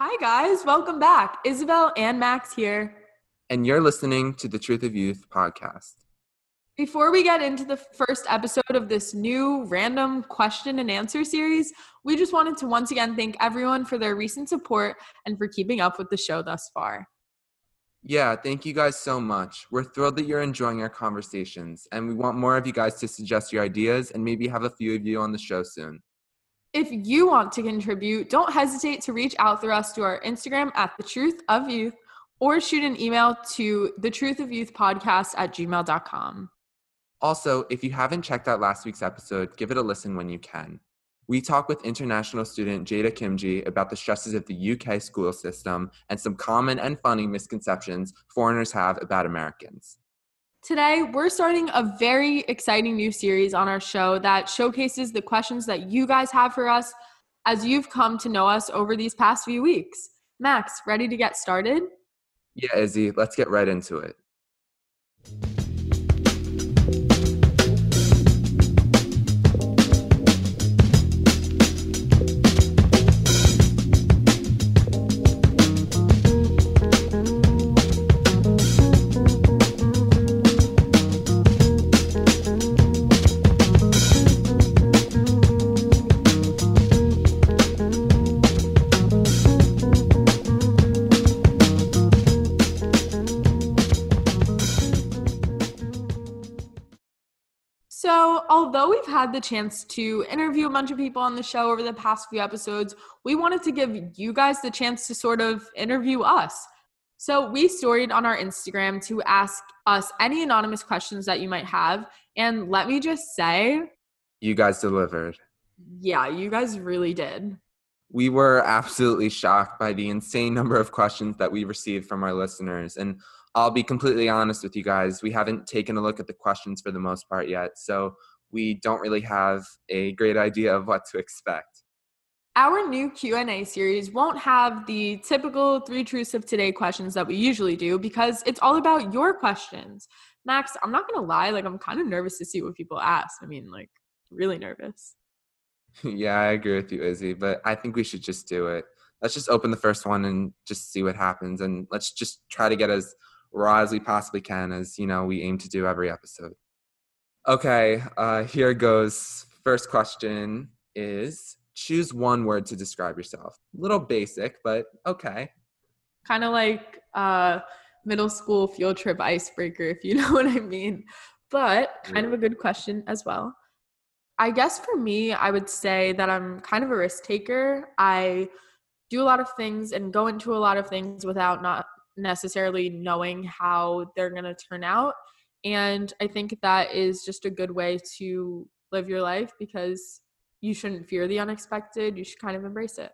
Hi, guys. Welcome back. Isabel and Max here. And you're listening to the Truth of Youth podcast. Before we get into the first episode of this new random question and answer series, we just wanted to once again thank everyone for their recent support and for keeping up with the show thus far. Yeah, thank you guys so much. We're thrilled that you're enjoying our conversations, and we want more of you guys to suggest your ideas and maybe have a few of you on the show soon. If you want to contribute, don't hesitate to reach out through us to our Instagram at the truth of youth or shoot an email to the truth of youth podcast at gmail.com. Also, if you haven't checked out last week's episode, give it a listen when you can. We talk with international student Jada Kimji about the stresses of the UK school system and some common and funny misconceptions foreigners have about Americans. Today, we're starting a very exciting new series on our show that showcases the questions that you guys have for us as you've come to know us over these past few weeks. Max, ready to get started? Yeah, Izzy, let's get right into it. We've had the chance to interview a bunch of people on the show over the past few episodes, we wanted to give you guys the chance to sort of interview us. So we storied on our Instagram to ask us any anonymous questions that you might have. And let me just say, you guys delivered. Yeah, you guys really did. We were absolutely shocked by the insane number of questions that we received from our listeners. And I'll be completely honest with you guys, we haven't taken a look at the questions for the most part yet. So we don't really have a great idea of what to expect. Our new Q&A series won't have the typical 3 truths of today questions that we usually do because it's all about your questions. Max, I'm not going to lie, like I'm kind of nervous to see what people ask. I mean, like really nervous. yeah, I agree with you, Izzy, but I think we should just do it. Let's just open the first one and just see what happens and let's just try to get as raw as we possibly can as, you know, we aim to do every episode. Okay, uh, here goes. First question is choose one word to describe yourself. A little basic, but okay. Kind of like uh, middle school field trip icebreaker, if you know what I mean. But kind of a good question as well. I guess for me, I would say that I'm kind of a risk taker. I do a lot of things and go into a lot of things without not necessarily knowing how they're going to turn out. And I think that is just a good way to live your life because you shouldn't fear the unexpected. You should kind of embrace it.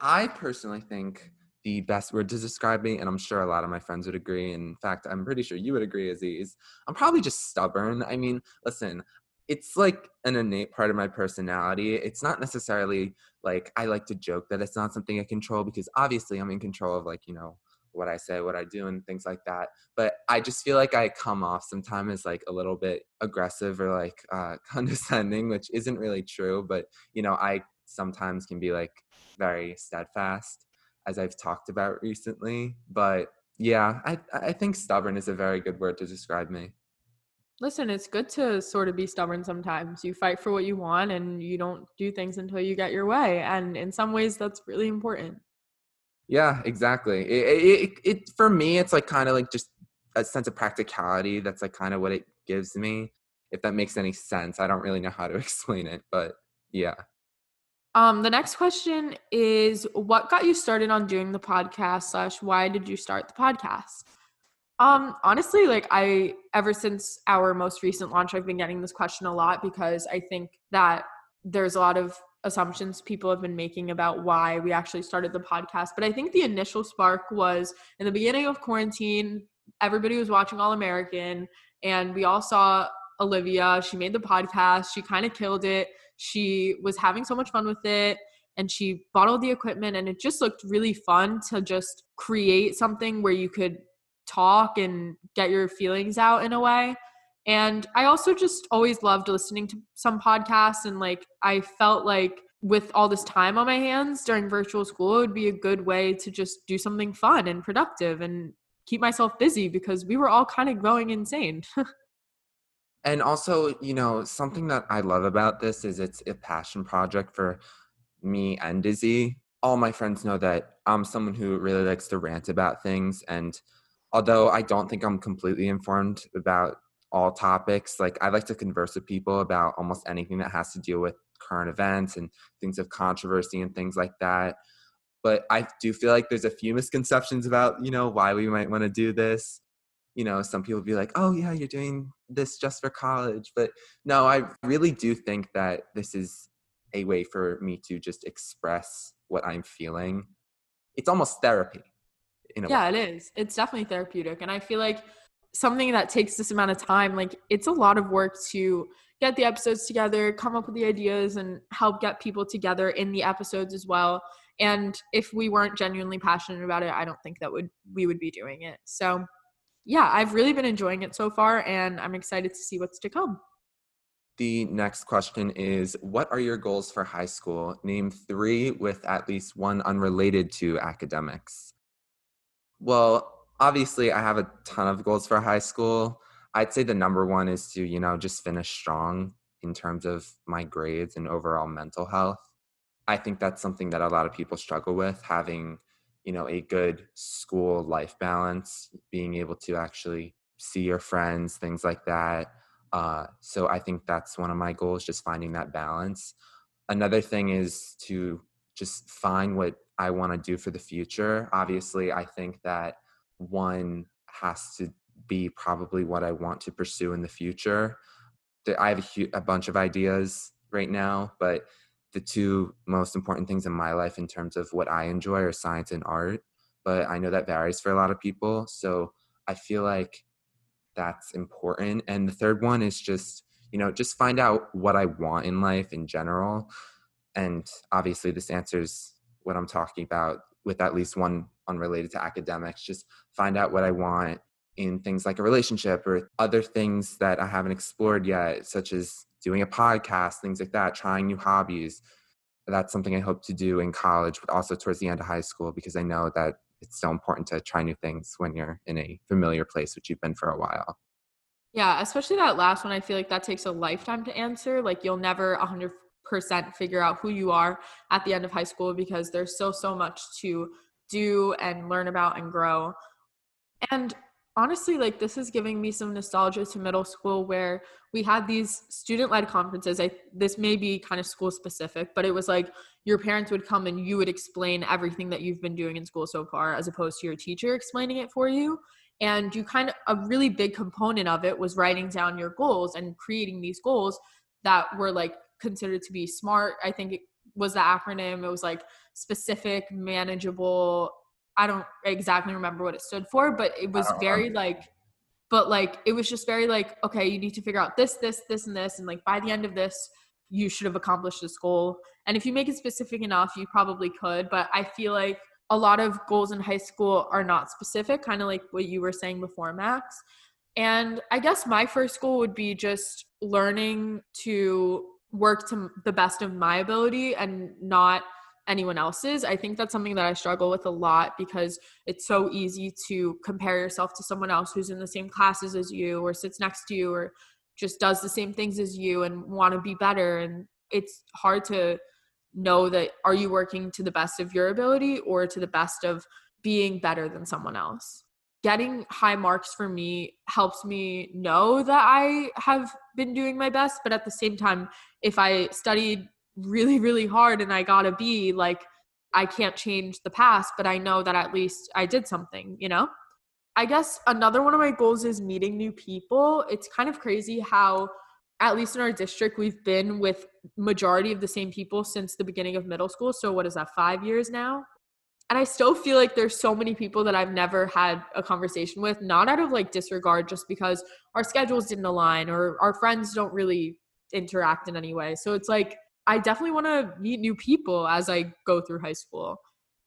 I personally think the best word to describe me, and I'm sure a lot of my friends would agree. In fact, I'm pretty sure you would agree, Izzy. I'm probably just stubborn. I mean, listen, it's like an innate part of my personality. It's not necessarily like I like to joke that it's not something I control because obviously I'm in control of like, you know, what I say, what I do, and things like that. But I just feel like I come off sometimes as like a little bit aggressive or like uh, condescending, which isn't really true. But you know, I sometimes can be like very steadfast, as I've talked about recently. But yeah, I I think stubborn is a very good word to describe me. Listen, it's good to sort of be stubborn sometimes. You fight for what you want and you don't do things until you get your way. And in some ways, that's really important. Yeah, exactly. It, it, it for me, it's like kind of like just a sense of practicality. That's like kind of what it gives me. If that makes any sense, I don't really know how to explain it, but yeah. Um, the next question is what got you started on doing the podcast slash why did you start the podcast? Um, honestly, like I ever since our most recent launch, I've been getting this question a lot because I think that there's a lot of assumptions people have been making about why we actually started the podcast. But I think the initial spark was in the beginning of quarantine, everybody was watching All American, and we all saw Olivia. She made the podcast, she kind of killed it. She was having so much fun with it. And she bought all the equipment, and it just looked really fun to just create something where you could talk and get your feelings out in a way. And I also just always loved listening to some podcasts and like I felt like with all this time on my hands during virtual school, it would be a good way to just do something fun and productive and keep myself busy because we were all kind of going insane. and also, you know, something that I love about this is it's a passion project for me and Izzy. All my friends know that I'm someone who really likes to rant about things. And although I don't think I'm completely informed about all topics, like I like to converse with people about almost anything that has to deal with current events and things of controversy and things like that. But I do feel like there's a few misconceptions about, you know, why we might want to do this. You know, some people be like, oh, yeah, you're doing this just for college. But no, I really do think that this is a way for me to just express what I'm feeling. It's almost therapy. yeah, way. it is. It's definitely therapeutic. And I feel like something that takes this amount of time, like it's a lot of work to get the episodes together, come up with the ideas, and help get people together in the episodes as well. And if we weren't genuinely passionate about it, I don't think that would we would be doing it. So yeah, I've really been enjoying it so far and I'm excited to see what's to come. The next question is What are your goals for high school? Name three with at least one unrelated to academics. Well, obviously, I have a ton of goals for high school. I'd say the number one is to, you know, just finish strong in terms of my grades and overall mental health. I think that's something that a lot of people struggle with having, you know, a good school life balance, being able to actually see your friends, things like that. Uh, so I think that's one of my goals, just finding that balance. Another thing is to just find what I want to do for the future. Obviously, I think that one has to be probably what I want to pursue in the future. I have a, a bunch of ideas right now, but the two most important things in my life in terms of what I enjoy are science and art. But I know that varies for a lot of people. So I feel like that's important. And the third one is just, you know, just find out what I want in life in general. And obviously, this answers what I'm talking about with at least one unrelated to academics. Just find out what I want in things like a relationship or other things that I haven't explored yet, such as doing a podcast, things like that, trying new hobbies. That's something I hope to do in college, but also towards the end of high school, because I know that it's so important to try new things when you're in a familiar place, which you've been for a while. Yeah, especially that last one. I feel like that takes a lifetime to answer. Like you'll never 100% figure out who you are at the end of high school because there's so, so much to do and learn about and grow. And honestly like this is giving me some nostalgia to middle school where we had these student led conferences i this may be kind of school specific but it was like your parents would come and you would explain everything that you've been doing in school so far as opposed to your teacher explaining it for you and you kind of a really big component of it was writing down your goals and creating these goals that were like considered to be smart i think it was the acronym it was like specific manageable I don't exactly remember what it stood for, but it was very like, but like, it was just very like, okay, you need to figure out this, this, this, and this. And like, by the end of this, you should have accomplished this goal. And if you make it specific enough, you probably could. But I feel like a lot of goals in high school are not specific, kind of like what you were saying before, Max. And I guess my first goal would be just learning to work to the best of my ability and not anyone else's. I think that's something that I struggle with a lot because it's so easy to compare yourself to someone else who's in the same classes as you or sits next to you or just does the same things as you and want to be better and it's hard to know that are you working to the best of your ability or to the best of being better than someone else getting high marks for me helps me know that I have been doing my best. But at the same time, if I studied really, really hard and I got to be like, I can't change the past, but I know that at least I did something, you know? I guess another one of my goals is meeting new people. It's kind of crazy how at least in our district we've been with majority of the same people since the beginning of middle school. So what is that? 5 years now? And I still feel like there's so many people that I've never had a conversation with, not out of like disregard just because our schedules didn't align or our friends don't really interact in any way. So it's like I definitely want to meet new people as I go through high school.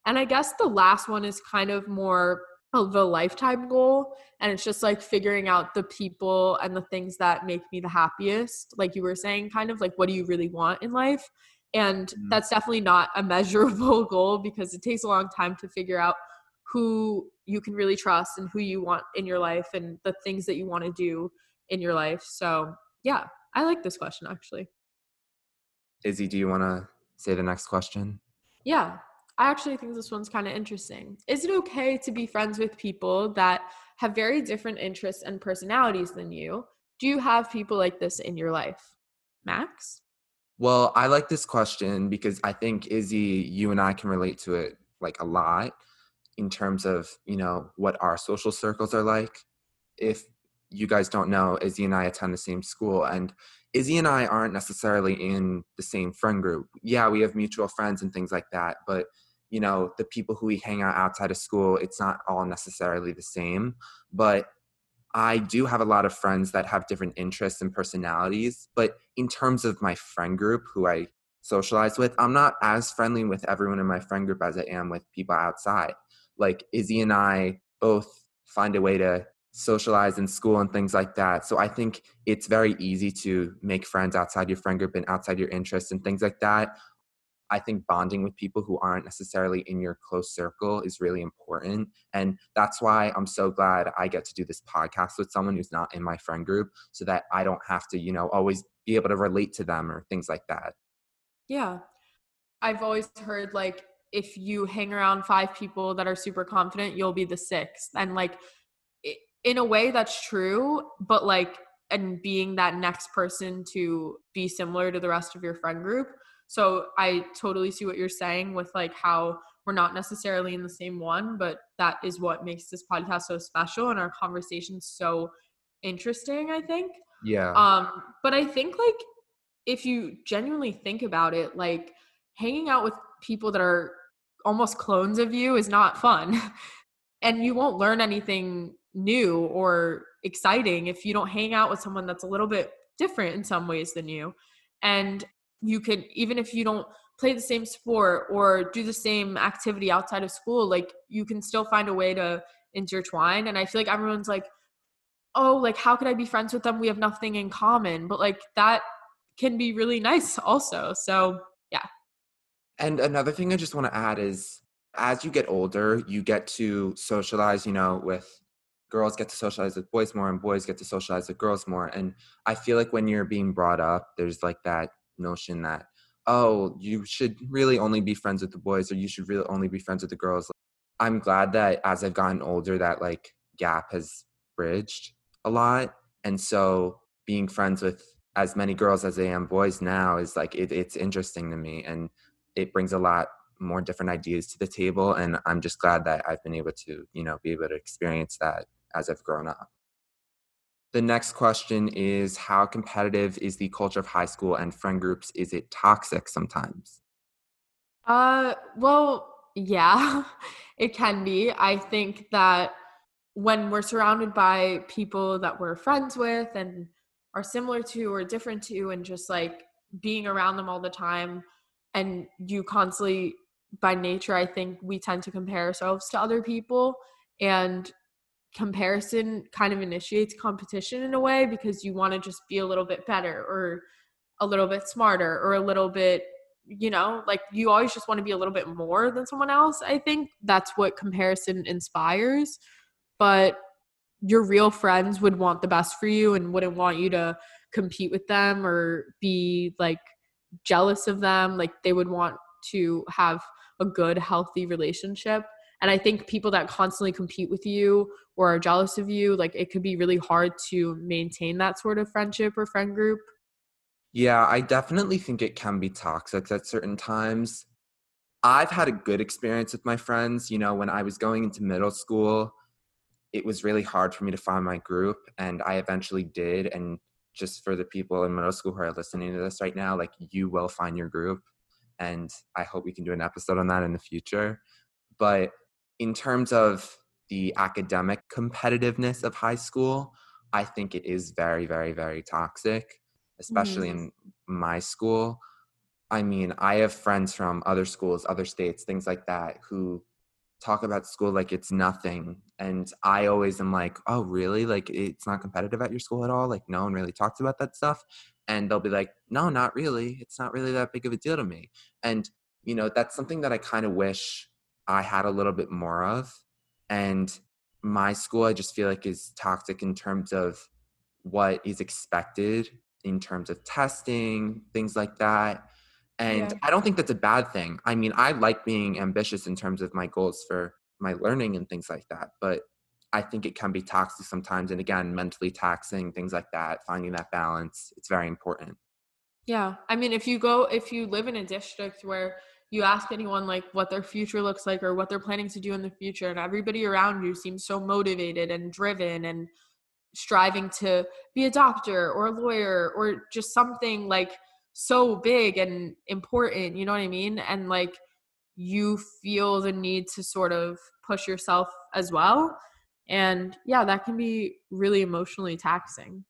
And I guess the last one is kind of more of a lifetime goal. And it's just like figuring out the people and the things that make me the happiest. Like you were saying, kind of like, what do you really want in life? And Mhm. that's definitely not a measurable goal because it takes a long time to figure out who you can really trust and who you want in your life and the things that you want to do in your life. So, yeah, I like this question actually. Izzy, do you want to say the next question? Yeah, I actually think this one's kind of interesting. Is it okay to be friends with people that have very different interests and personalities than you? Do you have people like this in your life? Max? Well, I like this question because I think Izzy, you and I can relate to it like a lot in terms of, you know, what our social circles are like. If you guys don't know, Izzy and I attend the same school and Izzy and I aren't necessarily in the same friend group. Yeah, we have mutual friends and things like that, but you know, the people who we hang out outside of school, it's not all necessarily the same. But I do have a lot of friends that have different interests and personalities, but in terms of my friend group who I socialize with, I'm not as friendly with everyone in my friend group as I am with people outside. Like Izzy and I both find a way to socialize in school and things like that. So I think it's very easy to make friends outside your friend group and outside your interests and things like that. I think bonding with people who aren't necessarily in your close circle is really important. And that's why I'm so glad I get to do this podcast with someone who's not in my friend group so that I don't have to, you know, always be able to relate to them or things like that. Yeah. I've always heard like if you hang around five people that are super confident, you'll be the sixth. And like in a way that's true, but like and being that next person to be similar to the rest of your friend group. So I totally see what you're saying with like how we're not necessarily in the same one, but that is what makes this podcast so special and our conversation so interesting, I think. Yeah. Um, but I think like if you genuinely think about it, like hanging out with people that are almost clones of you is not fun. and you won't learn anything new or exciting if you don't hang out with someone that's a little bit different in some ways than you. And you could even if you don't play the same sport or do the same activity outside of school, like you can still find a way to intertwine. And I feel like everyone's like, oh, like how could I be friends with them? We have nothing in common. But like that can be really nice also. So yeah. And another thing I just want to add is as you get older, you get to socialize, you know, with girls get to socialize with boys more and boys get to socialize with girls more. And I feel like when you're being brought up, there's like that notion that, oh, you should really only be friends with the boys or you should really only be friends with the girls. I'm glad that as I've gotten older, that like gap has bridged a lot. And so being friends with as many girls as I am boys now is like, it, it's interesting to me. And it brings a lot more different ideas to the table and i'm just glad that i've been able to you know be able to experience that as i've grown up. The next question is how competitive is the culture of high school and friend groups? Is it toxic sometimes? Uh well, yeah, it can be. I think that when we're surrounded by people that we're friends with and are similar to or different to and just like being around them all the time and you constantly by nature I think we tend to compare ourselves to other people and comparison kind of initiates competition in a way because you want to just be a little bit better or a little bit smarter or a little bit you know like you always just want to be a little bit more than someone else i think. That's what comparison inspires but your real friends would want the best for you and wouldn't want you to compete with them or be like jealous of them. Like they would want to have a good healthy relationship. And i think people that constantly compete with you or are jealous of you like it could be really hard to maintain that sort of friendship or friend group. Yeah i definitely think it can be toxic at certain times. I've had a good experience with my friends you know when i was going into middle school it was really hard for me to find my group and i eventually did and just for the people in middle school who are listening to this right now like you will find your group and i hope we can do an episode on that in the future. But in terms of the academic competitiveness of high school i think it is very very very toxic especially mm. in my school. I mean i have friends from other schools other states things like that who talk about school like it's nothing. And I always am like, oh, really? Like, it's not competitive at your school at all? Like, no one really talks about that stuff. And they'll be like, no, not really. It's not really that big of a deal to me. And, you know, that's something that I kind of wish I had a little bit more of. And my school, I just feel like is toxic in terms of what is expected in terms of testing, things like that. And yeah. I don't think that's a bad thing. I mean, I like being ambitious in terms of my goals for my learning and things like that. But I think it can be toxic sometimes. And again, mentally taxing, things like that, finding that balance, it's very important. Yeah. I mean, if you go, if you live in a district where you ask anyone like what their future looks like or what they're planning to do in the future, and everybody around you seems so motivated and driven and striving to be a doctor or a lawyer or just something like so big and important, you know what I mean? And like you feel the need to sort of push yourself as well. And yeah, that can be really emotionally taxing.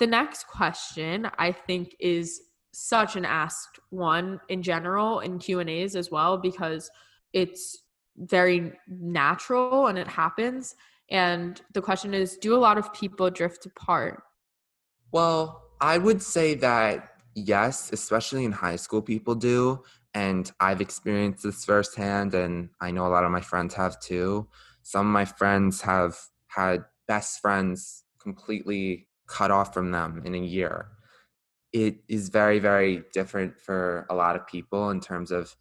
The next question I think is such an asked one in general in Q&As as well because it's very natural and it happens and the question is do a lot of people drift apart? Well, I would say that yes, especially in high school, people do. And I've experienced this firsthand, and I know a lot of my friends have too. Some of my friends have had best friends completely cut off from them in a year. It is very, very different for a lot of people in terms of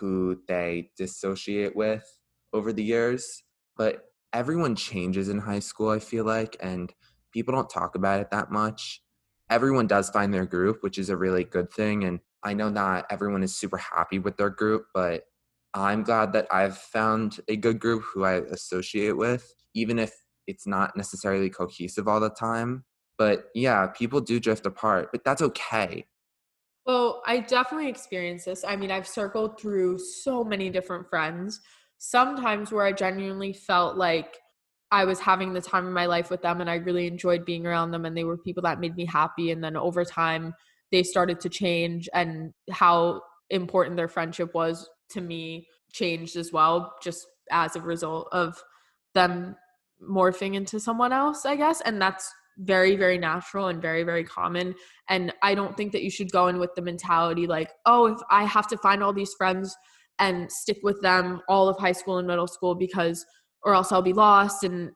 who they dissociate with over the years. But everyone changes in high school, I feel like, and people don't talk about it that much everyone does find their group, which is a really good thing. And I know not everyone is super happy with their group, but I'm glad that I've found a good group who I associate with, even if it's not necessarily cohesive all the time. But yeah, people do drift apart, but that's okay. Well, I definitely experienced this. I mean, I've circled through so many different friends, sometimes where I genuinely felt like I was having the time of my life with them and I really enjoyed being around them and they were people that made me happy and then over time they started to change and how important their friendship was to me changed as well just as a result of them morphing into someone else I guess and that's very very natural and very very common and I don't think that you should go in with the mentality like oh if I have to find all these friends and stick with them all of high school and middle school because or else I'll be lost. And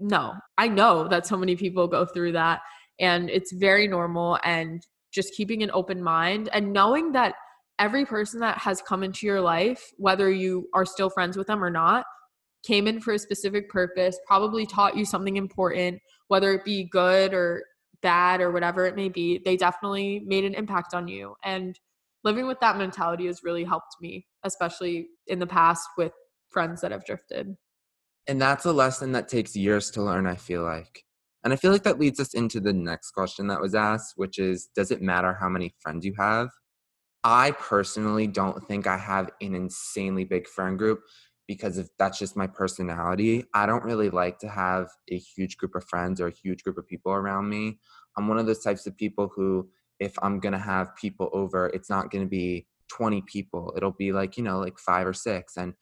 no, I know that so many people go through that. And it's very normal. And just keeping an open mind and knowing that every person that has come into your life, whether you are still friends with them or not, came in for a specific purpose, probably taught you something important, whether it be good or bad or whatever it may be. They definitely made an impact on you. And living with that mentality has really helped me, especially in the past with friends that have drifted. And that's a lesson that takes years to learn, I feel like. And I feel like that leads us into the next question that was asked, which is Does it matter how many friends you have? I personally don't think I have an insanely big friend group because if that's just my personality. I don't really like to have a huge group of friends or a huge group of people around me. I'm one of those types of people who, if I'm to have people over, it's not to be 20 people. It'll be like, you know, like five or six. And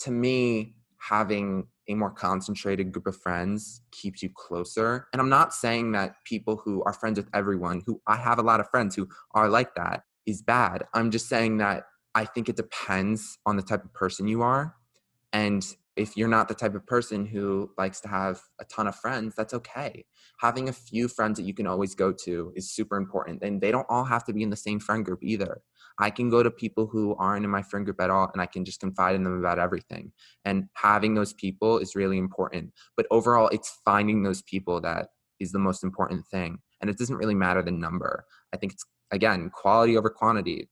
to me, having a more concentrated group of friends keeps you closer. And I'm not saying that people who are friends with everyone, who I have a lot of friends who are like that, is bad. I'm just saying that I think it depends on the type of person you are. And if you're not the type of person who likes to have a ton of friends, that's okay. Having a few friends that you can always go to is super important. And they don't all have to be in the same friend group either. I can go to people who aren't in my friend group at all and I can just confide in them about everything. And having those people is really important. But overall, it's finding those people that is the most important thing. And it doesn't really matter the number. I think it's, again, quality over quantity.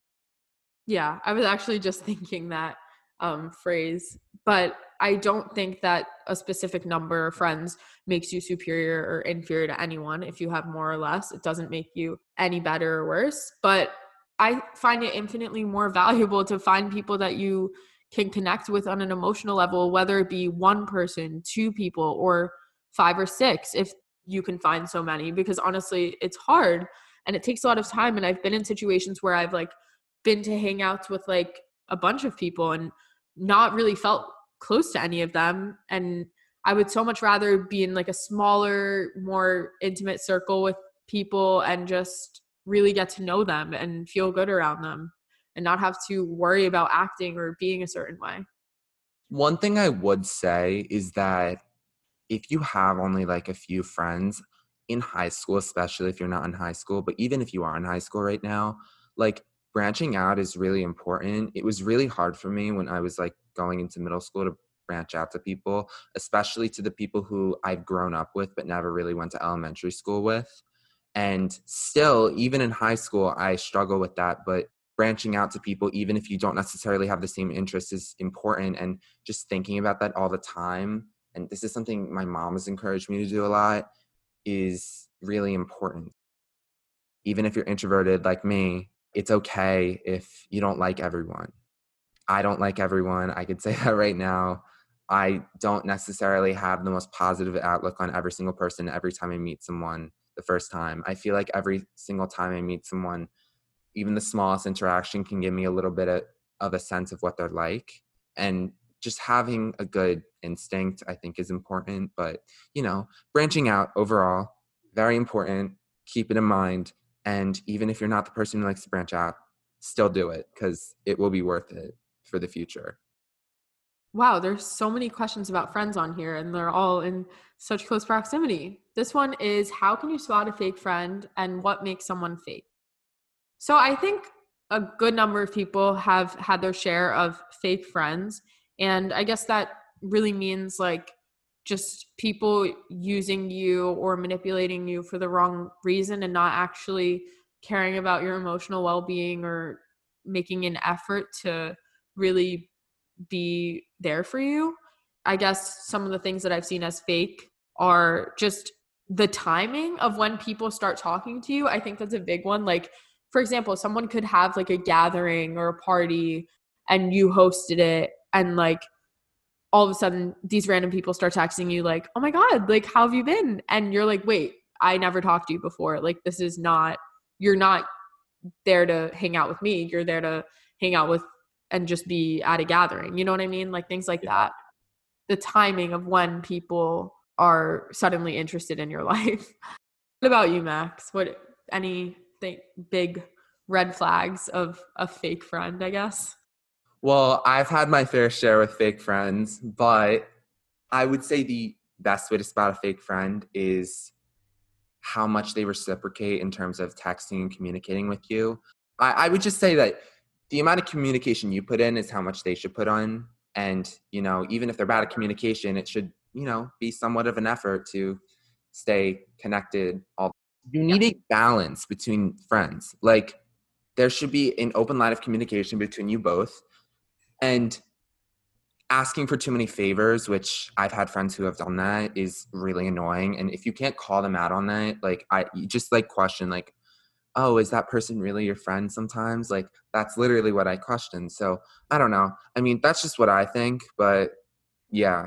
Yeah, I was actually just thinking that um, phrase, but I don't think that a specific number of friends makes you superior or inferior to anyone. If you have more or less, it doesn't make you any better or worse. But I find it infinitely more valuable to find people that you can connect with on an emotional level, whether it be one person, two people, or five or six, if you can find so many, because honestly, it's hard and it takes a lot of time. And I've been in situations where I've like been to hangouts with like a bunch of people and not really felt close to any of them and I would so much rather be in like a smaller, more intimate circle with people and just really get to know them and feel good around them and not have to worry about acting or being a certain way. One thing I would say is that if you have only like a few friends in high school, especially if you're not in high school, but even if you are in high school right now, like branching out is really important. It was really hard for me when I was like going into middle school to branch out to people, especially to the people who I've grown up with but never really went to elementary school with. And still, even in high school, I struggle with that. But branching out to people, even if you don't necessarily have the same interests, is important. And just thinking about that all the time. And this is something my mom has encouraged me to do a lot, is really important. Even if you're introverted like me, it's okay if you don't like everyone. I don't like everyone. I could say that right now. I don't necessarily have the most positive outlook on every single person every time I meet someone the first time. I feel like every single time I meet someone, even the smallest interaction can give me a little bit of, of a sense of what they're like. And just having a good instinct, I think, is important. But, you know, branching out overall, very important. Keep it in mind. And even if you're not the person who likes to branch out, still do it because it will be worth it for the future. Wow, there's so many questions about friends on here, and they're all in such close proximity. This one is How can you spot a fake friend and what makes someone fake? So I think a good number of people have had their share of fake friends. And I guess that really means like just people using you or manipulating you for the wrong reason and not actually caring about your emotional well being or making an effort to really be there for you. I guess some of the things that I've seen as fake are just the timing of when people start talking to you. I think that's a big one. Like, for example, someone could have like a gathering or a party and you hosted it, and like all of a sudden these random people start texting you, like, oh my God, like, how have you been? And you're like, wait, I never talked to you before. Like, this is not, you're not there to hang out with me. You're there to hang out with and just be at a gathering. You know what I mean? Like things like yeah. that. The timing of when people are suddenly interested in your life. what about you, Max? What any big red flags of a fake friend, I guess? Well, I've had my fair share with fake friends, but I would say the best way to spot a fake friend is how much they reciprocate in terms of texting and communicating with you. I, I would just say that the amount of communication you put in is how much they should put on. And you know even if they're bad at communication it should you know be somewhat of an effort to stay connected all you need a balance between friends. Like there should be an open line of communication between you both. And asking for too many favors which i've had friends who have done that is really annoying. And if you can't call them out on that like i just like question like oh, is that person really your friend sometimes? Like, that's literally what I question. So I don't know. I mean, that's just what I think, but yeah.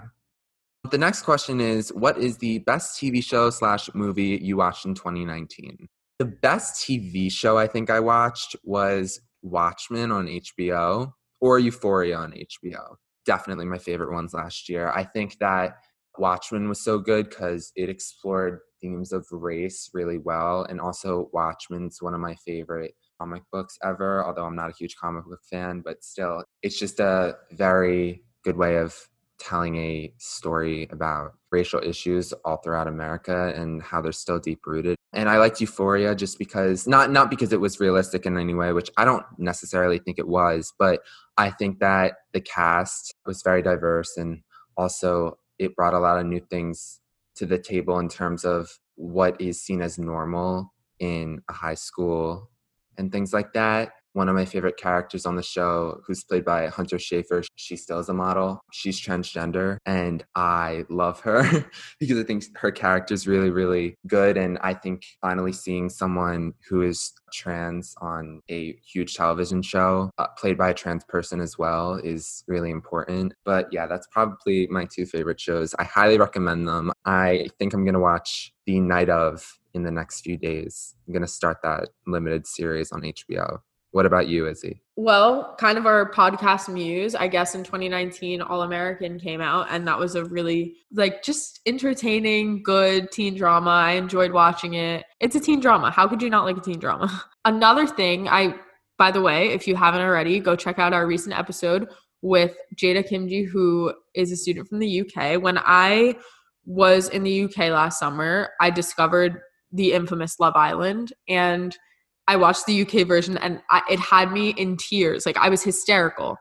The next question is What is the best TV show slash movie you watched in 2019? The best TV show I think I watched was Watchmen on HBO or Euphoria on HBO. Definitely my favorite ones last year. I think that Watchmen was so good because it explored themes of race really well. And also, Watchmen's one of my favorite comic books ever, although I'm not a huge comic book fan, but still, it's just a very good way of telling a story about racial issues all throughout America and how they're still deep rooted. And I liked Euphoria just because not not because it was realistic in any way, which I don't necessarily think it was, but I think that the cast was very diverse and also it brought a lot of new things to the table in terms of what is seen as normal in a high school and things like that one of my favorite characters on the show, who's played by Hunter Schafer, she still is a model. She's transgender, and I love her because I think her character is really, really good. And I think finally seeing someone who is trans on a huge television show, uh, played by a trans person as well, is really important. But yeah, that's probably my two favorite shows. I highly recommend them. I think I'm going to watch The Night of in the next few days. I'm going to start that limited series on HBO. What about you, Izzy? Well, kind of our podcast muse, I guess in 2019, All American came out, and that was a really, like, just entertaining, good teen drama. I enjoyed watching it. It's a teen drama. How could you not like a teen drama? Another thing, I, by the way, if you haven't already, go check out our recent episode with Jada Kimji, who is a student from the UK. When I was in the UK last summer, I discovered the infamous Love Island and I watched the UK version and I, it had me in tears. Like I was hysterical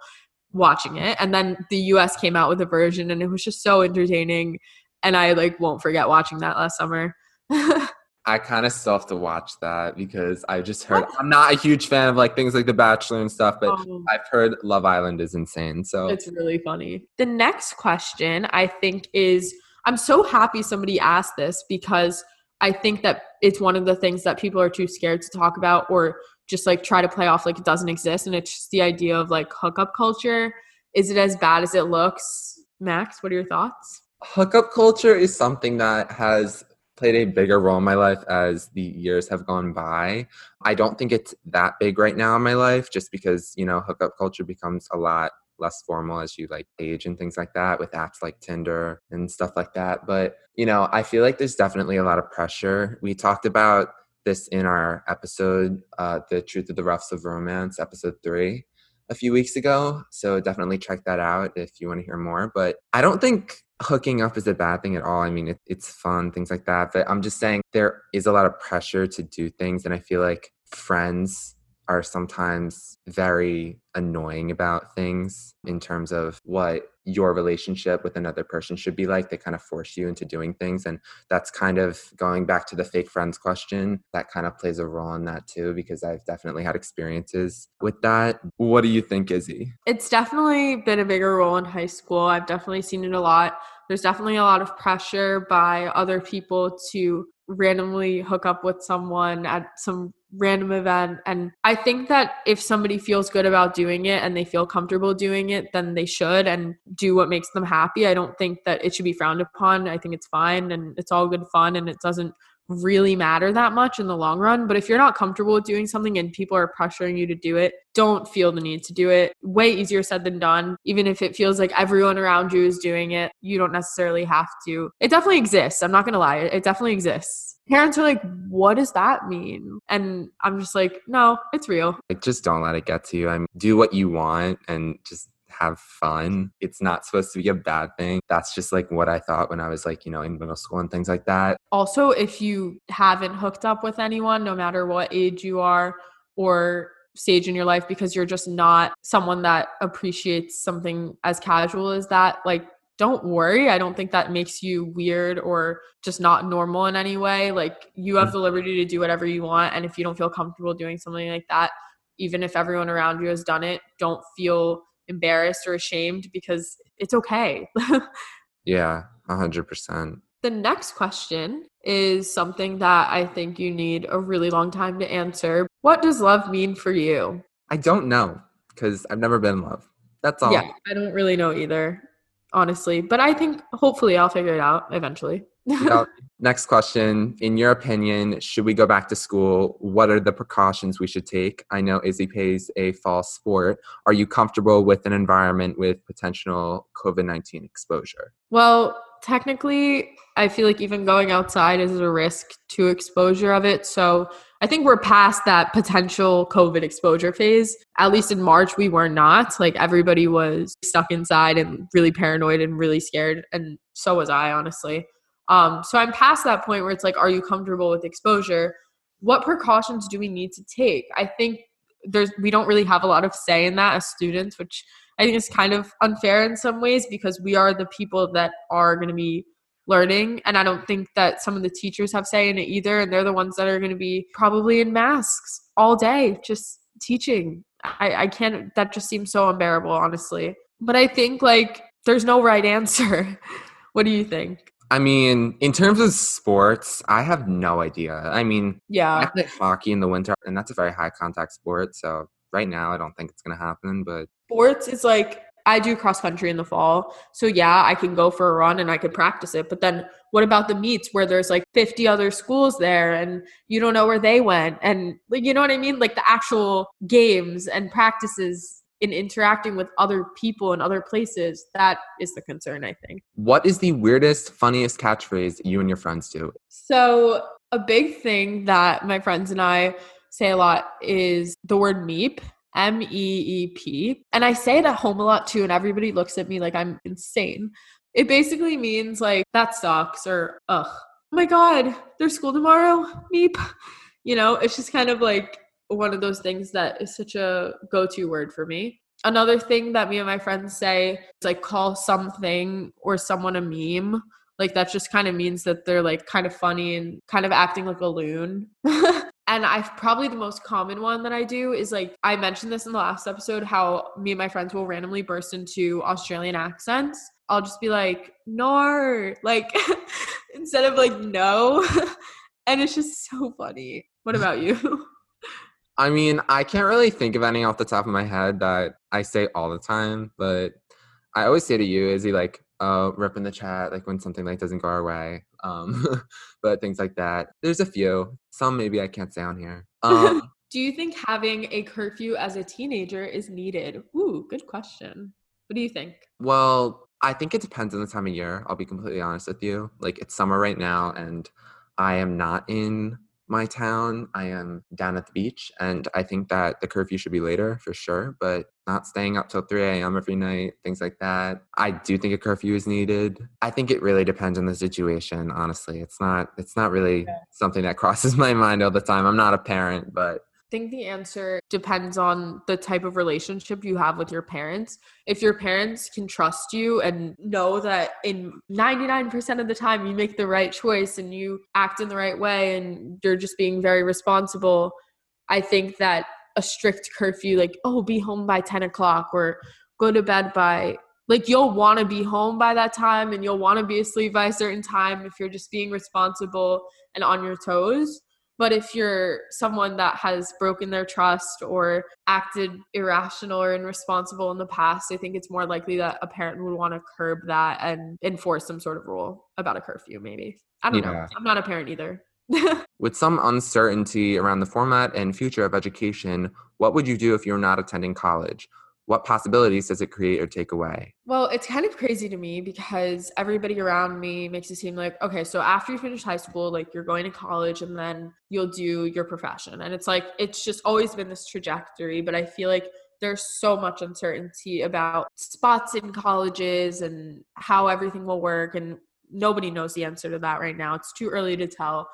watching it. And then the US came out with a version and it was just so entertaining. And I like won't forget watching that last summer. I kind of still have to watch that because I just heard what? I'm not a huge fan of like things like The Bachelor and stuff, but um, I've heard Love Island is insane. So it's really funny. The next question I think is I'm so happy somebody asked this because I think that it's one of the things that people are too scared to talk about or just like try to play off like it doesn't exist. And it's just the idea of like hookup culture. Is it as bad as it looks? Max, what are your thoughts? Hookup culture is something that has played a bigger role in my life as the years have gone by. I don't think it's that big right now in my life just because, you know, hookup culture becomes a lot less formal as you like age and things like that with apps like Tinder and stuff like that. But, you know, I feel like there's definitely a lot of pressure. We talked about this in our episode, uh, The Truth of the Roughs of Romance, episode three, a few weeks ago. So definitely check that out if you want to hear more. But I don't think hooking up is a bad thing at all. I mean, it, it's fun, things like that. But I'm just saying there is a lot of pressure to do things. And I feel like friends are sometimes very annoying about things in terms of what your relationship with another person should be like. They kind of force you into doing things. And that's kind of going back to the fake friends question. That kind of plays a role in that too, because I've definitely had experiences with that. What do you think, Izzy? It's definitely been a bigger role in high school. I've definitely seen it a lot. There's definitely a lot of pressure by other people to randomly hook up with someone at some random event. And I think that if somebody feels good about doing it and they feel comfortable doing it, then they should and do what makes them happy. I don't think that it should be frowned upon. I think it's fine and it's all good fun and it doesn't really matter that much in the long run. But if you're not comfortable with doing something and people are pressuring you to do it, don't feel the need to do it. Way easier said than done. Even if it feels like everyone around you is doing it, you don't necessarily have to. It definitely exists. I'm not going to lie. It definitely exists. Parents are like, what does that mean? And I'm just like, no, it's real. Like, just don't let it get to you. I mean, do what you want and just have fun. It's not supposed to be a bad thing. That's just like what I thought when I was like, you know, in middle school and things like that. Also, if you haven't hooked up with anyone, no matter what age you are or stage in your life, because you're just not someone that appreciates something as casual as that, like, don't worry. I don't think that makes you weird or just not normal in any way. Like, you have mm. the liberty to do whatever you want. And if you don't feel comfortable doing something like that, even if everyone around you has done it, don't feel embarrassed or ashamed because it's okay. yeah, 100%. The next question is something that I think you need a really long time to answer. What does love mean for you? I don't know because I've never been in love. That's all. Yeah, I don't really know either, honestly. But I think hopefully I'll figure it out eventually. next question. In your opinion, should we go back to school? What are the precautions we should take? I know Izzy plays a fall sport. Are you comfortable with an environment with potential COVID 19 exposure? Well, technically, I feel like even going outside is a risk to exposure of it. So I think we're past that potential COVID exposure phase. At least in March, we were not. Like everybody was stuck inside and really paranoid and really scared. And so was I, honestly. Um, so I'm past that point where it's like, are you comfortable with exposure? What precautions do we need to take? I think there's we don't really have a lot of say in that as students, which I think is kind of unfair in some ways because we are the people that are going to be learning and i don't think that some of the teachers have say in it either and they're the ones that are going to be probably in masks all day just teaching I, I can't that just seems so unbearable honestly but i think like there's no right answer what do you think I mean, in terms of sports, I have no idea. I mean, yeah, I play hockey in the winter, and that's a very high contact sport. So right now, I don't think it's going to happen. But sports is like I do cross country in the fall. So yeah, I can go for a run and I could practice it. But then what about the meets where there's like 50 other schools there and you don't know where they went and like you know what I mean? Like the actual games and practices in interacting with other people and other places, that is the concern, I think. What is the weirdest, funniest catchphrase you and your friends do? So a big thing that my friends and I say a lot is the word meep. M E E P. And I say it at home a lot too, and everybody looks at me like I'm insane. It basically means like, that sucks, or ugh, oh my God, there's school tomorrow, meep. You know, it's just kind of like one of those things that is such a go to word for me. Another thing that me and my friends say is like call something or someone a meme like that just kind of means that they're like kind of funny and kind of acting like a loon. and I've probably the most common one that I do is like I mentioned this in the last episode how me and my friends will randomly burst into Australian accents. I'll just be like, no, like instead of like no. and it's just so funny. What about you? I mean, I can't really think of any off the top of my head that I say all the time, but I always say to you, he like, uh, rip in the chat like when something like doesn't go our way um, but things like that. There's a few some maybe i can't say on here. Um, do you think having a curfew as a teenager is needed? Ooh good question. What do you think? Well i think it depends on the time of year i'll be completely honest with you. Like it's summer right now and i am not in my town. I am down at the beach, and I think that the curfew should be later for sure, but not staying up till 3 a.m. every night, things like that. I do think a curfew is needed. I think it really depends on the situation, honestly. It's not it's not really something that crosses my mind all the time. I'm not a parent, but think the answer depends on the type of relationship you have with your parents. If your parents can trust you and know that in 99% of the time you make the right choice and you act in the right way and you're just being very responsible, I think that a strict curfew, like, oh, be home by 10 o'clock or go to bed by like you'll want to be home by that time and you'll want to be asleep by a certain time if you're just being responsible and on your toes but if you're someone that has broken their trust or acted irrational or irresponsible in the past, I think it's more likely that a parent would want to curb that and enforce some sort of rule about a curfew, maybe. I don't yeah. know. I'm not a parent either. With some uncertainty around the format and future of education, what would you do if you're not attending college? What possibilities does it create or take away? Well, it's kind of crazy to me because everybody around me makes it seem like, okay, so after you finish high school, like you're going to college and then you'll do your profession. And it's like, it's just always been this trajectory. But I feel like there's so much uncertainty about spots in colleges and how everything will work. And nobody knows the answer to that right now. It's too early to tell.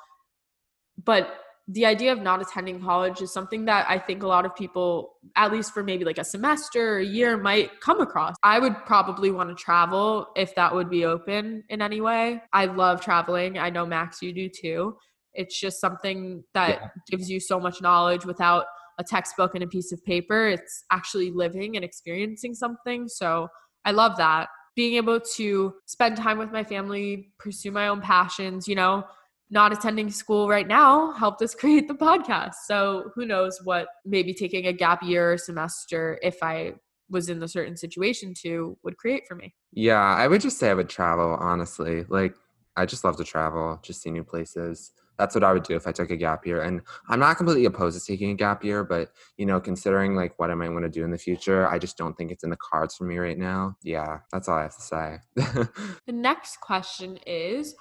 But the idea of not attending college is something that I think a lot of people, at least for maybe like a semester or a year, might come across. I would probably want to travel if that would be open in any way. I love traveling. I know Max, you do too. It's just something that yeah. gives you so much knowledge without a textbook and a piece of paper. It's actually living and experiencing something. So I love that. Being able to spend time with my family, pursue my own passions, you know, not attending school right now helped us create the podcast. So who knows what maybe taking a gap year or semester if I was in the certain situation to would create for me. Yeah, I would just say I would travel, honestly. Like I just love to travel, just see new places. That's what I would do if I took a gap year. And I'm not completely opposed to taking a gap year, but you know, considering like what I might want to do in the future, I just don't think it's in the cards for me right now. Yeah, that's all I have to say. the next question is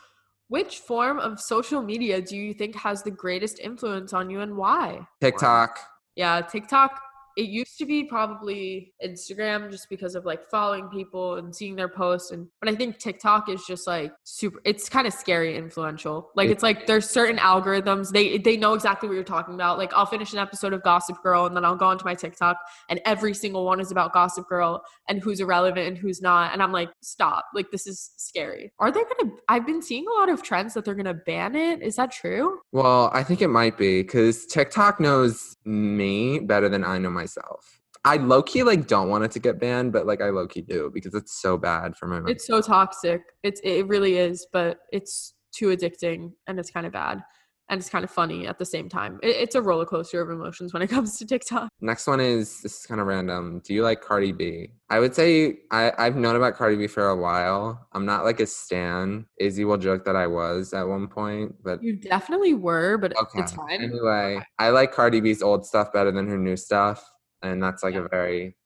which form of social media do you think has the greatest influence on you and why? TikTok. Yeah, TikTok it used to be probably Instagram just because of like following people and seeing their posts and but I think TikTok is just like super it's kind of scary influential. Like it's like there's certain algorithms they they know exactly what you're talking about. Like I'll finish an episode of Gossip Girl and then I'll go onto my TikTok and every single one is about Gossip Girl and who's irrelevant and who's not and I'm like stop. Like this is scary. Are they going to I've been seeing a lot of trends that they're going to ban it. Is that true? Well, I think it might be cuz TikTok knows me better than I know myself myself. I low key like don't want it to get banned, but like I low key do because it's so bad for my. Mental. It's so toxic. It's it really is, but it's too addicting and it's kind of bad. and it's kind of funny at the same time. It, it's a roller coaster of emotions when it comes to TikTok. Next one is this is kind of random. Do you like Cardi B? I would say I, I've known about Cardi B for a while. I'm not like a stan. Izzy will joke that I was at one point, but You definitely were, but okay. it's fine. Anyway. I like Cardi B's old stuff better than her new stuff, and that's like Yeah. a very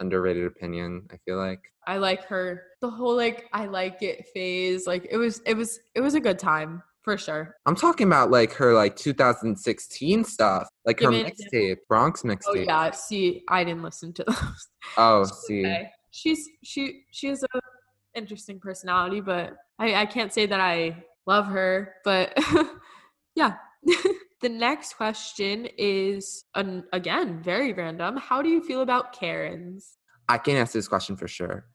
underrated opinion. I feel like. I like her the whole like I like it phase. Like it was it was it was a good time for sure. I'm talking about like her like 2016 stuff, like her Give example. mixtape, Bronx Oh mixtape. yeah, see, I didn't listen to those. Oh, She's see. okay. She's she she has a interesting personality, but I I can't say that I love her, but yeah. the next question is an, again very random. How do you feel about Karens? I can answer this question for sure.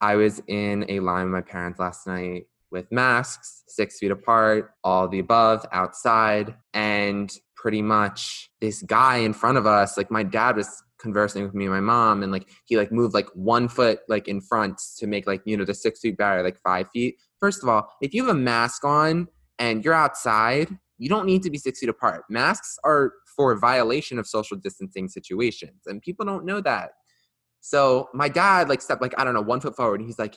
I was in a line with my parents last night with masks, six feet apart, all the above, outside, and pretty much this guy in front of us, like my dad was conversing with me and my mom, and like he like moved like one foot like in front to make like you know the six feet barrier like five feet. First of all, if you have a mask on and you're outside, you don't need to be six feet apart. Masks are for violation of social distancing situations, and people don't know that. So my dad like stepped like I don't know one foot forward. And he's like,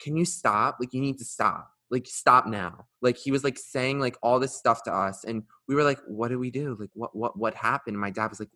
"Can you stop? Like you need to stop. Like stop now." Like he was like saying like all this stuff to us, and we were like, "What do we do? Like what what what happened?" And my dad was like,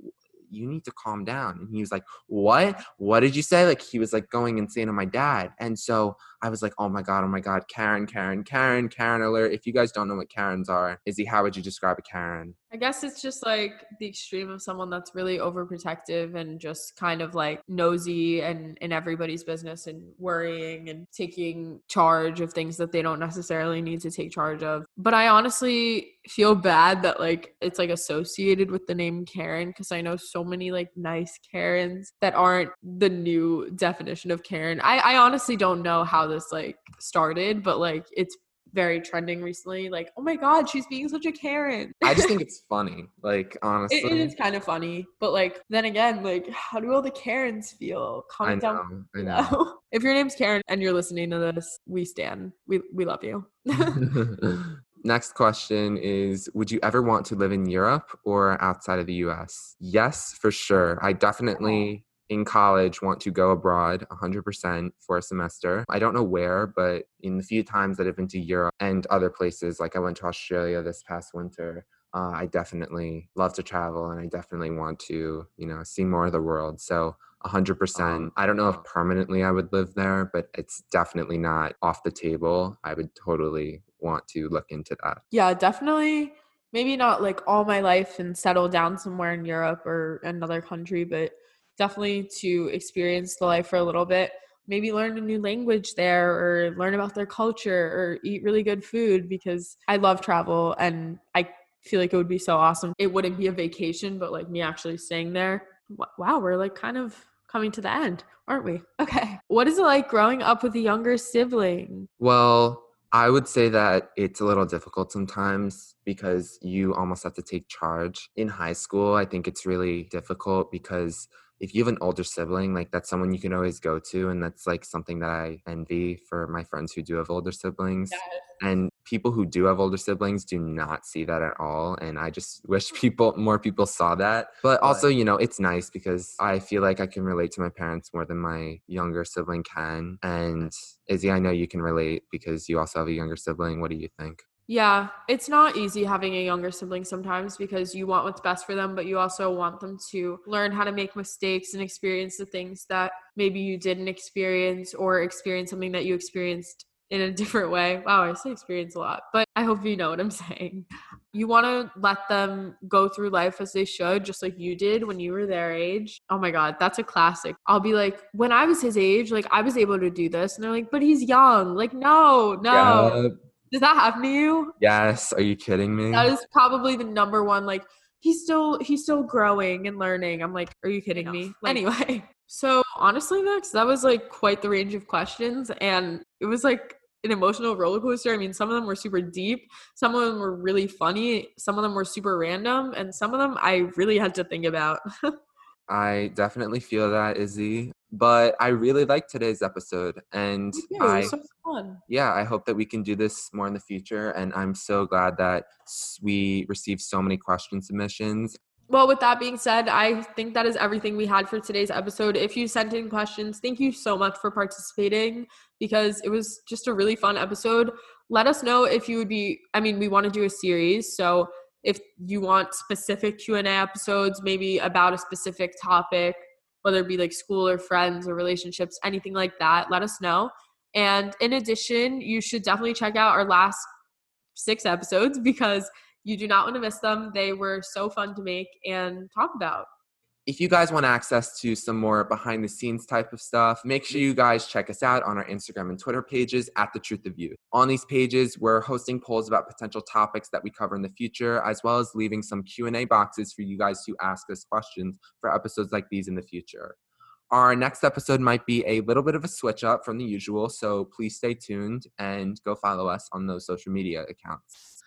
"You need to calm down." And he was like, "What? What did you say?" Like he was like going insane on my dad, and so I was like, "Oh my god, oh my god, Karen, Karen, Karen, Karen alert!" If you guys don't know what Karens are, Izzy, how would you describe a Karen? I guess it's just like the extreme of someone that's really overprotective and just kind of like nosy and in everybody's business and worrying and taking charge of things that they don't necessarily need to take charge of. But I honestly feel bad that like it's like associated with the name Karen because I know so many like nice Karens that aren't the new definition of Karen. I, I honestly don't know how this like started, but like it's very trending recently. Like, oh my god, she's being such a Karen. I just think it's funny. Like honestly, It, it is kind of funny, but like then again, like how do all the Karens feel? I Comment down I know. If your name's Karen and you're listening to this, we stand. We we love you. Next question is Would you ever want to live in Europe or outside of the US? Yes, for sure. I definitely in college want to go abroad 100% for a semester. I don't know where, but in the few times that I've been to Europe and other places, like I went to Australia this past winter, uh, I definitely love to travel and I definitely want to, you know, see more of the world. So 100%. I don't know if permanently I would live there, but it's definitely not off the table. I would totally want to look into that. yeah, definitely. Maybe not like all my life and settle down somewhere in Europe or another country, but definitely to experience the life for a little bit. Maybe learn a new language there or learn about their culture or eat really good food because I love travel and I feel like it would be so awesome. It wouldn't be a vacation, but like me actually staying there. Wow, we're like kind of coming to the end, aren't we? Okay. What is it like growing up with a younger sibling? Well, I would say that it's a little difficult sometimes because you almost have to take charge. In high school, I think it's really difficult because if you have an older sibling, like that's someone you can always go to. And that's like something that I envy for my friends who do have older siblings. And people who do have older siblings do not see that at all. And I just wish people, more people saw that. But also, you know, it's nice because I feel like I can relate to my parents more than my younger sibling can. And Izzy, I know you can relate because you also have a younger sibling. What do you think? Yeah, it's not easy having a younger sibling sometimes because you want what's best for them, but you also want them to learn how to make mistakes and experience the things that maybe you didn't experience or experience something that you experienced in a different way. Wow, I say experience a lot, but I hope you know what I'm saying. You want to let them go through life as they should, just like you did when you were their age. Oh my God, that's a classic. I'll be like, when I was his age, like I was able to do this. And they're like, but he's young. Like, no, no. Yup. Does that happen to you? Yes. Are you kidding me? That is probably the number one. Like he's still he's still growing and learning. I'm like, are you kidding me? Like- anyway, so honestly, Max, that was like quite the range of questions, and it was like an emotional roller coaster. I mean, some of them were super deep, some of them were really funny, some of them were super random, and some of them I really had to think about. I definitely feel that, Izzy. But I really liked today's episode, and Thank you. It I so yeah, I hope that we can do this more in the future. And I'm so glad that we received so many question submissions. Well, with that being said, I think that is everything we had for today's episode. If you sent in questions, thank you so much for participating because it was just a really fun episode. Let us know if you would be I mean, we want to do a series, so if you want specific Q&A episodes maybe about a specific topic, whether it be like school or friends or relationships, anything like that, let us know. And in addition, you should definitely check out our last 6 episodes because you do not want to miss them. They were so fun to make and talk about. If you guys want access to some more behind the scenes type of stuff, make sure you guys check us out on our Instagram and Twitter pages at The Truth of Youth. On these pages, we're hosting polls about potential topics that we cover in the future, as well as leaving some Q&A boxes for you guys to ask us questions for episodes like these in the future. Our next episode might be a little bit of a switch up from the usual, so please stay tuned and go follow us on those social media accounts.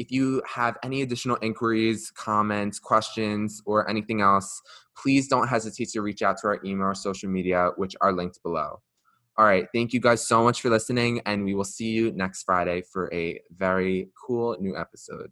If you have any additional inquiries, comments, questions, or anything else, please don't hesitate to reach out to our email or social media, which are linked below. All right. Thank you guys so much for listening, and we will see you next Friday for a very cool new episode.